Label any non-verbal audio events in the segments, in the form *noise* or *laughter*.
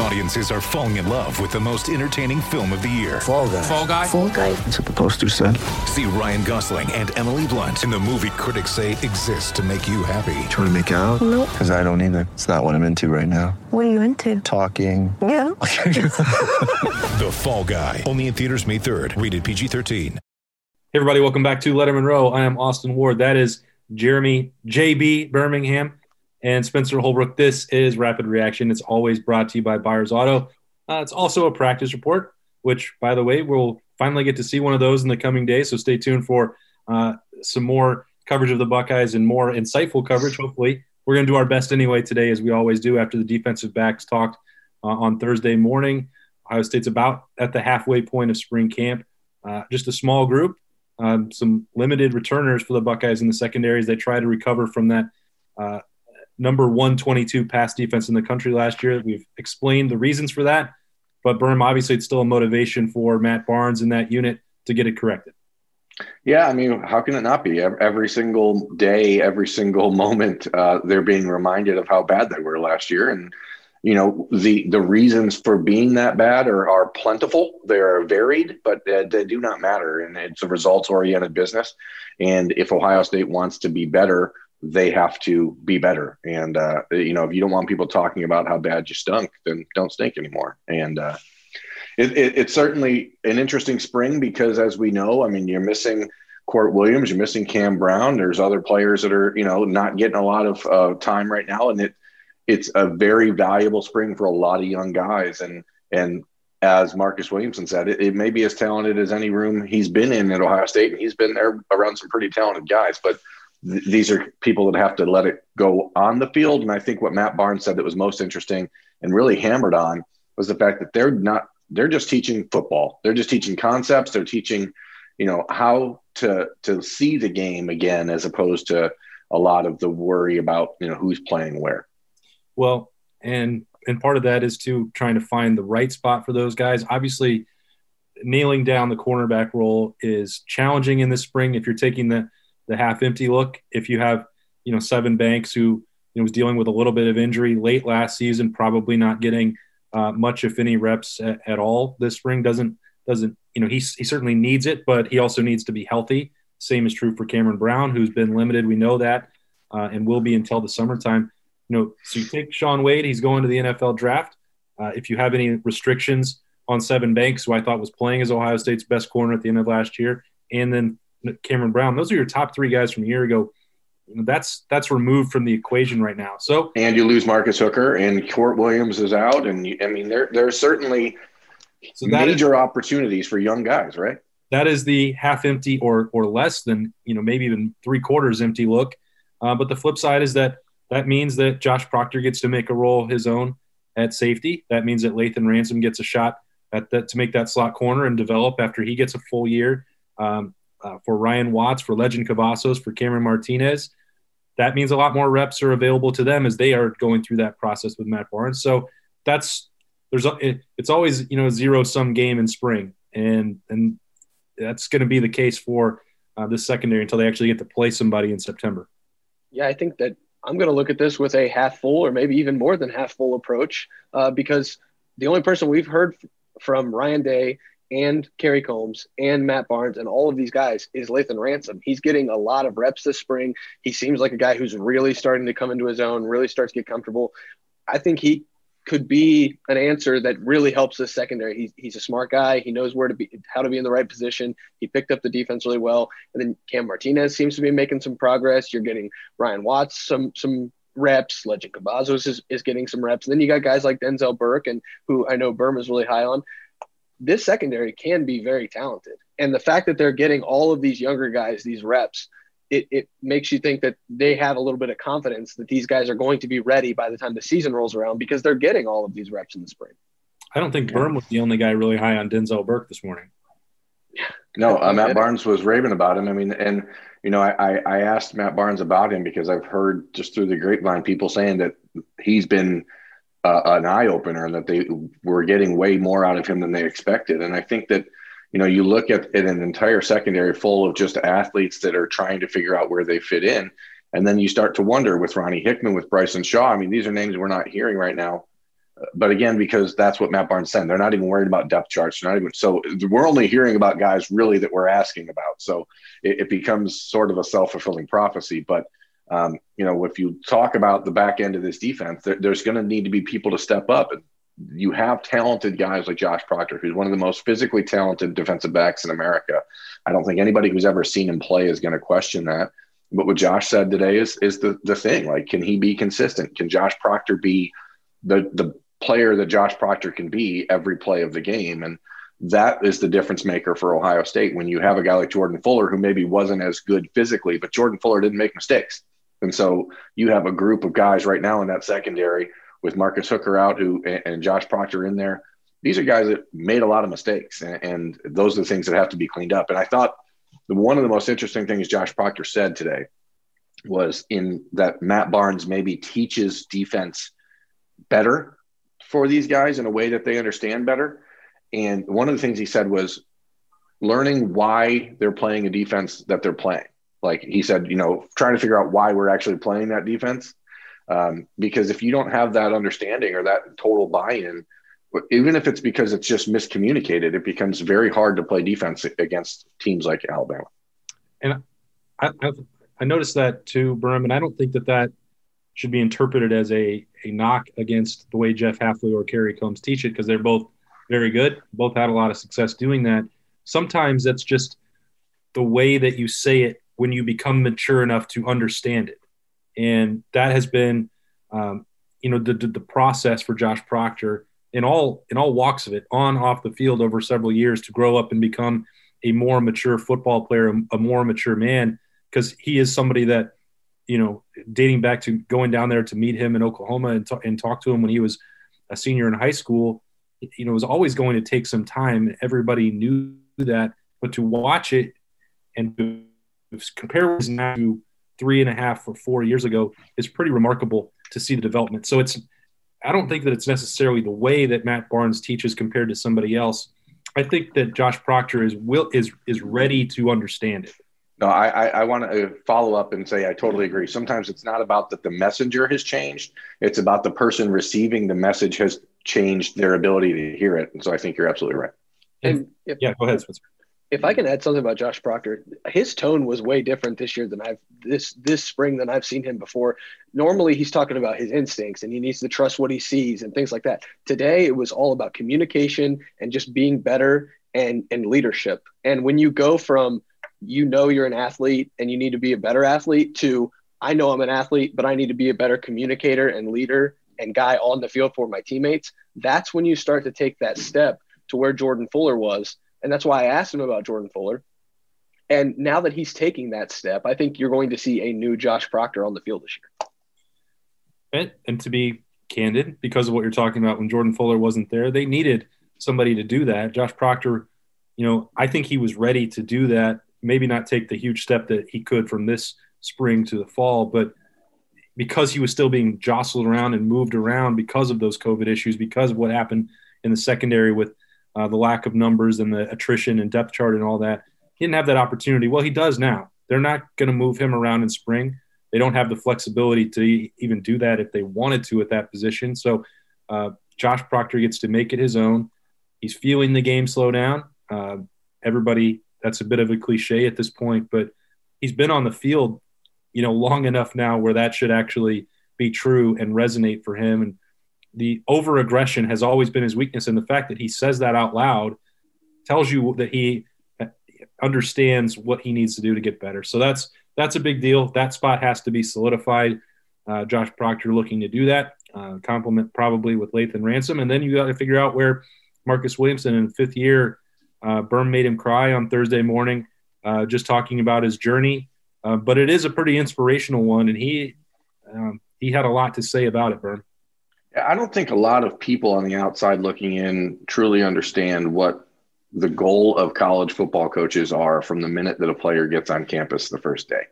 Audiences are falling in love with the most entertaining film of the year. Fall guy. Fall Guy. Fall guy. That's what the poster said. See Ryan Gosling and Emily Blunt in the movie critics say exists to make you happy. Trying to make it out? Nope. Because I don't either. It's not what I'm into right now. What are you into? Talking. Yeah. *laughs* The Fall Guy. Only in theaters May 3rd. Rated PG-13. Hey everybody, welcome back to Lettermen Row. I am Austin Ward. That is Jeremy JB Birmingham and Spencer Holbrook. This is Rapid Reaction. It's always brought to you by Byers Auto. Uh, it's also a practice report, which, by the way, we'll finally get to see one of those in the coming days. So stay tuned for uh, some more coverage of the Buckeyes and more insightful coverage. Hopefully, we're going to do our best anyway today, as we always do after the defensive backs talked uh, on Thursday morning. Ohio State's about at the halfway point of spring camp. Uh, just a small group, um, some limited returners for the Buckeyes in the secondaries. They try to recover from that uh, number 122 pass defense in the country last year. We've explained the reasons for that, but Berm, obviously, it's still a motivation for Matt Barnes in that unit to get it corrected. Yeah, I mean, how can it not be? Every single day, every single *laughs* moment, uh, they're being reminded of how bad they were last year, and you know the the reasons for being that bad are are plentiful. They are varied, but they, they do not matter, and it's a results oriented business. And if Ohio State wants to be better, they have to be better. And uh, you know, if you don't want people talking about how bad you stunk, then don't stink anymore. And uh, it, it, it's certainly an interesting spring because, as we know, I mean, you're missing Court Williams, you're missing Cam Brown. There's other players that are, you know, not getting a lot of uh, time right now, and it it's a very valuable spring for a lot of young guys. And and as Marcus Williamson said, it, it may be as talented as any room he's been in at Ohio State, and he's been there around some pretty talented guys, but. Th- These are people that have to let it go on the field. And I think what Matt Barnes said that was most interesting and really hammered on was the fact that they're not they're just teaching football. They're just teaching concepts. They're teaching, you know, how to to see the game again, as opposed to a lot of the worry about you know who's playing where. Well, and and part of that is to trying to find the right spot for those guys. Obviously, nailing down the cornerback role is challenging in the spring if you're taking the the half empty look. If you have you know Sevyn Banks who you know, was dealing with a little bit of injury late last season, probably not getting uh, much if any reps at, at all this spring. Doesn't doesn't you know he he certainly needs it, but he also needs to be healthy. Same is true for Cameron Brown, who's been limited. We know that, uh, and will be until the summertime. You know, so you take Shaun Wade, he's going to the NFL draft. Uh, if you have any restrictions on Sevyn Banks, who I thought was playing as Ohio State's best corner at the end of last year, and then Cameron Brown, those are your top three guys from a year ago. That's that's removed from the equation right now. So And you lose Marcus Hooker, and Court Williams is out, and you, I mean there there's certainly so that is, major opportunities for young guys, right? that is the half empty or or less than you know maybe even three quarters empty look. Uh, but the flip side is that that means that Josh Proctor gets to make a role his own at safety. That means that Lathan Ransom gets a shot at that to make that slot corner and develop after he gets a full year. Um, uh, for Ryan Watts, for Lejond Cavazos, for Cameron Martinez, that means a lot more reps are available to them as they are going through that process with Matt Barnes. So that's there's it, it's always you know zero sum game in spring, and and that's going to be the case for uh, this secondary until they actually get to play somebody in September. Yeah, I think that I'm going to look at this with a half full or maybe even more than half full approach uh, because the only person we've heard from Ryan Day and Kerry Coombs and Matt Barnes and all of these guys is Lathan Ransom. He's getting a lot of reps this spring. He seems like a guy who's really starting to come into his own, really starts to get comfortable. I think he could be an answer that really helps this secondary. He's, he's a smart guy. He knows where to be, how to be in the right position. He picked up the defense really well. And then Cam Martinez seems to be making some progress. You're getting Ryan Watts some some reps. Lejond Cavazos is, is getting some reps. And then you got guys like Denzel Burke and who I know Burma is really high on. This secondary can be very talented. And the fact that they're getting all of these younger guys, these reps, it, it makes you think that they have a little bit of confidence that these guys are going to be ready by the time the season rolls around because they're getting all of these reps in the spring. I don't think Berm was the only guy really high on Denzel Burke this morning. No, uh, Matt Barnes was raving about him. I mean, and you know, I, I I asked Matt Barnes about him because I've heard just through the grapevine people saying that he's been uh, an eye opener and that they were getting way more out of him than they expected. And I think that you know, you look at, at an entire secondary full of just athletes that are trying to figure out where they fit in. And then you start to wonder with Ronnie Hickman, with Bryson Shaw. I mean, these are names we're not hearing right now. But again, because that's what Matt Barnes said, they're not even worried about depth charts. They're not even so we're only hearing about guys really that we're asking about. So it, it becomes sort of a self fulfilling prophecy. But um, you know, if you talk about the back end of this defense, there, there's going to need to be people to step up. You have talented guys like Josh Proctor, who's one of the most physically talented defensive backs in America. I don't think anybody who's ever seen him play is going to question that. But what Josh said today is is the the thing. Like, can he be consistent? Can Josh Proctor be the the player that Josh Proctor can be every play of the game? And that is the difference maker for Ohio State when you have a guy like Jordan Fuller who maybe wasn't as good physically, but Jordan Fuller didn't make mistakes. And so you have a group of guys right now in that secondary with Marcus Hooker out who and Josh Proctor in there. These are guys that made a lot of mistakes, and, and those are the things that have to be cleaned up. And I thought one of the most interesting things Josh Proctor said today was in that Matt Barnes maybe teaches defense better for these guys in a way that they understand better. And one of the things he said was learning why they're playing a defense that they're playing. Like he said, you know, trying to figure out why we're actually playing that defense. Um, because if you don't have that understanding or that total buy-in, even if it's because it's just miscommunicated, it becomes very hard to play defense against teams like Alabama. And I, I, I noticed that too, Berm, and I don't think that that should be interpreted as a, a knock against the way Jeff Hafley or Kerry Coombs teach it because they're both very good. Both had a lot of success doing that. Sometimes that's just the way that you say it when you become mature enough to understand it. And that has been, um, you know, the, the, process for Josh Proctor in all in all walks of it, on off the field over several years to grow up and become a more mature football player, a more mature man, because he is somebody that, you know, dating back to going down there to meet him in Oklahoma and, t- and talk to him when he was a senior in high school, you know, was always going to take some time. Everybody knew that, but to watch it and compare now to three and a half or four years ago is pretty remarkable to see the development. So it's, I don't think that it's necessarily the way that Matt Barnes teaches compared to somebody else. I think that Josh Proctor is will is is ready to understand it. No, I, I, I want to uh, follow up and say I totally agree. Sometimes it's not about that the messenger has changed; it's about the person receiving the message has changed their ability to hear it. And so I think you're absolutely right. And yeah, go ahead, Spencer if I can add something about Josh Proctor, his tone was way different this year than I've this this spring than I've seen him before. Normally he's talking about his instincts and he needs to trust what he sees and things like that. Today it was all about communication and just being better and and leadership. And when you go from you know you're an athlete and you need to be a better athlete to I know I'm an athlete, but I need to be a better communicator and leader and guy on the field for my teammates, that's when you start to take that step to where Jordan Fuller was and that's why I asked him about Jordan Fuller. And now that he's taking that step, I think you're going to see a new Josh Proctor on the field this year. And, and to be candid, because of what you're talking about, when Jordan Fuller wasn't there, they needed somebody to do that. Josh Proctor, you know, I think he was ready to do that. Maybe not take the huge step that he could from this spring to the fall, but because he was still being jostled around and moved around because of those COVID issues, because of what happened in the secondary with – uh, the lack of numbers and the attrition and depth chart and all that. He didn't have that opportunity. Well, he does now. They're not going to move him around in spring. They don't have the flexibility to even do that if they wanted to at that position. So uh, Josh Proctor gets to make it his own. He's feeling the game slow down. Uh, everybody, that's a bit of a cliche at this point, but he's been on the field, you know, long enough now where that should actually be true and resonate for him. And the over aggression has always been his weakness, and the fact that he says that out loud tells you that he understands what he needs to do to get better. So that's that's a big deal. That spot has to be solidified. Uh, Josh Proctor looking to do that. Uh, complement probably with Lathan Ransom, and then you got to figure out where Marcus Williamson in fifth year. Uh, Berm made him cry on Thursday morning, uh, just talking about his journey. Uh, but it is a pretty inspirational one, and he um, he had a lot to say about it, Berm. I don't think a lot of people on the outside looking in truly understand what the goal of college football coaches are from the minute that a player gets on campus the first day.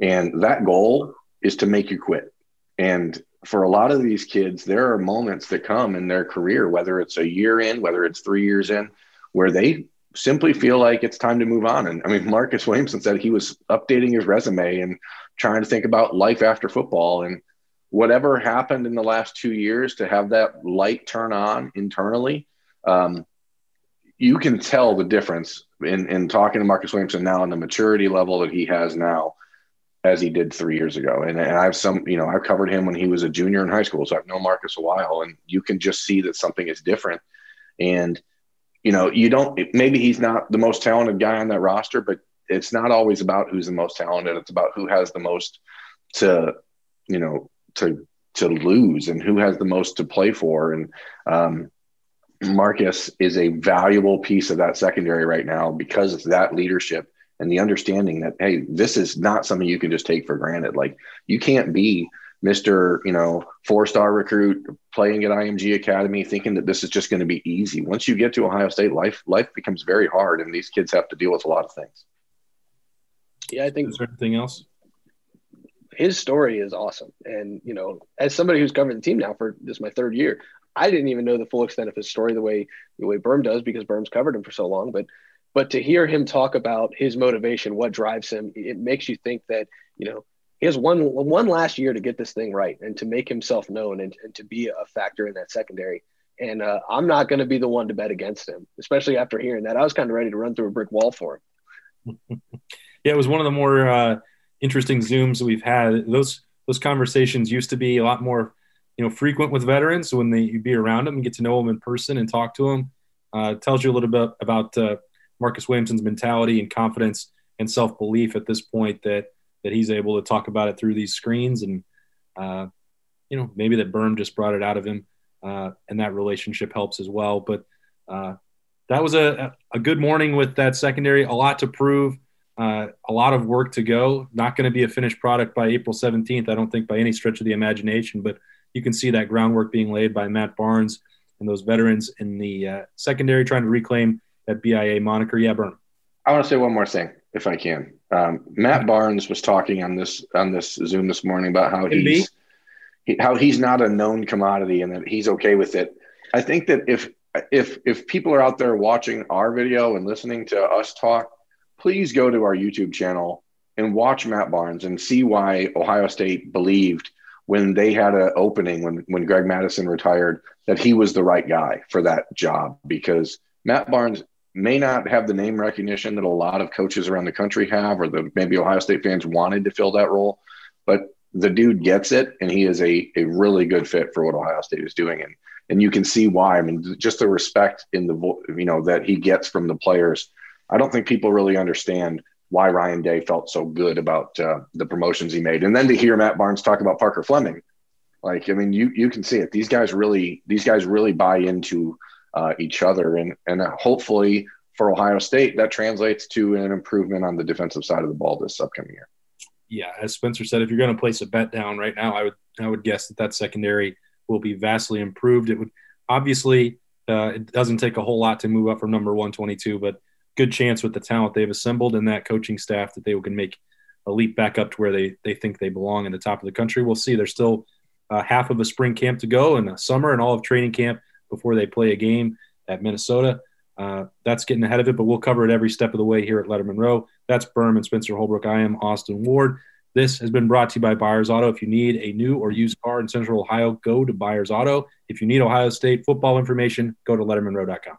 And that goal is to make you quit. And for a lot of these kids, there are moments that come in their career, whether it's a year in, whether it's three years in, where they simply feel like it's time to move on. And I mean, Marcus Williamson said he was updating his resume and trying to think about life after football. And whatever happened in the last two years to have that light turn on internally, um, you can tell the difference in, in talking to Marcus Williamson now and the maturity level that he has now as he did three years ago. And, and I've some, you know, I've covered him when he was a junior in high school. So I've known Marcus a while and you can just see that something is different. And, you know, you don't, maybe he's not the most talented guy on that roster, but it's not always about who's the most talented. It's about who has the most to, you know, to, to lose and who has the most to play for. And, um, Marcus is a valuable piece of that secondary right now because of that leadership and the understanding that hey, this is not something you can just take for granted. Like you can't be Mr. You know four star recruit playing at IMG Academy thinking that this is just going to be easy. Once you get to Ohio State, life life becomes very hard, and these kids have to deal with a lot of things. Yeah, I think. Is there anything else? His story is awesome, and you know, as somebody who's covered the team now for this is my third year, I didn't even know the full extent of his story the way the way Berm does because Berm's covered him for so long. But but to hear him talk about his motivation, what drives him, it makes you think that you know he has one one last year to get this thing right and to make himself known and, and to be a factor in that secondary. And uh, I'm not going to be the one to bet against him, especially after hearing that. I was kind of ready to run through a brick wall for him. *laughs* yeah, it was one of the more uh, interesting zooms that we've had. Those those conversations used to be a lot more you know frequent with veterans. When they you be around them and get to know them in person and talk to them uh, tells you a little bit about uh, Marcus Williamson's mentality and confidence and self belief at this point that that he's able to talk about it through these screens. And uh, you know maybe that Berm just brought it out of him uh, and that relationship helps as well. But uh, that was a, a good morning with that secondary. A lot to prove uh, a lot of work to go not going to be a finished product by April 17th I don't think by any stretch of the imagination but you can see that groundwork being laid by Matt Barnes and those veterans in the uh, secondary trying to reclaim that BIA moniker. Yeah, Berm. I want to say one more thing, if I can. Um, Matt Barnes was talking on this on this Zoom this morning about how he's he, how he's not a known commodity and that he's okay with it. I think that if if if people are out there watching our video and listening to us talk, please go to our YouTube channel and watch Matt Barnes and see why Ohio State believed when they had an opening when when Greg Mattison retired that he was the right guy for that job. Because Matt Barnes may not have the name recognition that a lot of coaches around the country have or the maybe Ohio State fans wanted to fill that role but the dude gets it and he is a a really good fit for what Ohio State is doing. And and you can see why. I mean just the respect in the you know that he gets from the players I don't think people really understand why Ryan Day felt so good about uh, the promotions he made. And then to hear Matt Barnes talk about Parker Fleming, like I mean, you you can see it. These guys really these guys really buy into uh, each other, and and hopefully for Ohio State that translates to an improvement on the defensive side of the ball this upcoming year. Yeah, as Spencer said, if you're going to place a bet down right now, I would I would guess that that secondary will be vastly improved. It would obviously uh, it doesn't take a whole lot to move up from number 122, but good chance with the talent they've assembled and that coaching staff that they can make a leap back up to where they they think they belong in the top of the country. We'll see. There's still uh, half of a spring camp to go and a summer and all of training camp before they play a game at Minnesota. Uh, that's getting ahead of it, but we'll cover it every step of the way here at Lettermen Row. That's Berm and Spencer Holbrook. I am Austin Ward. This has been brought to you by Byers Auto. If you need a new or used car in Central Ohio, go to Byers Auto. If you need Ohio State football information, go to lettermenrow.com.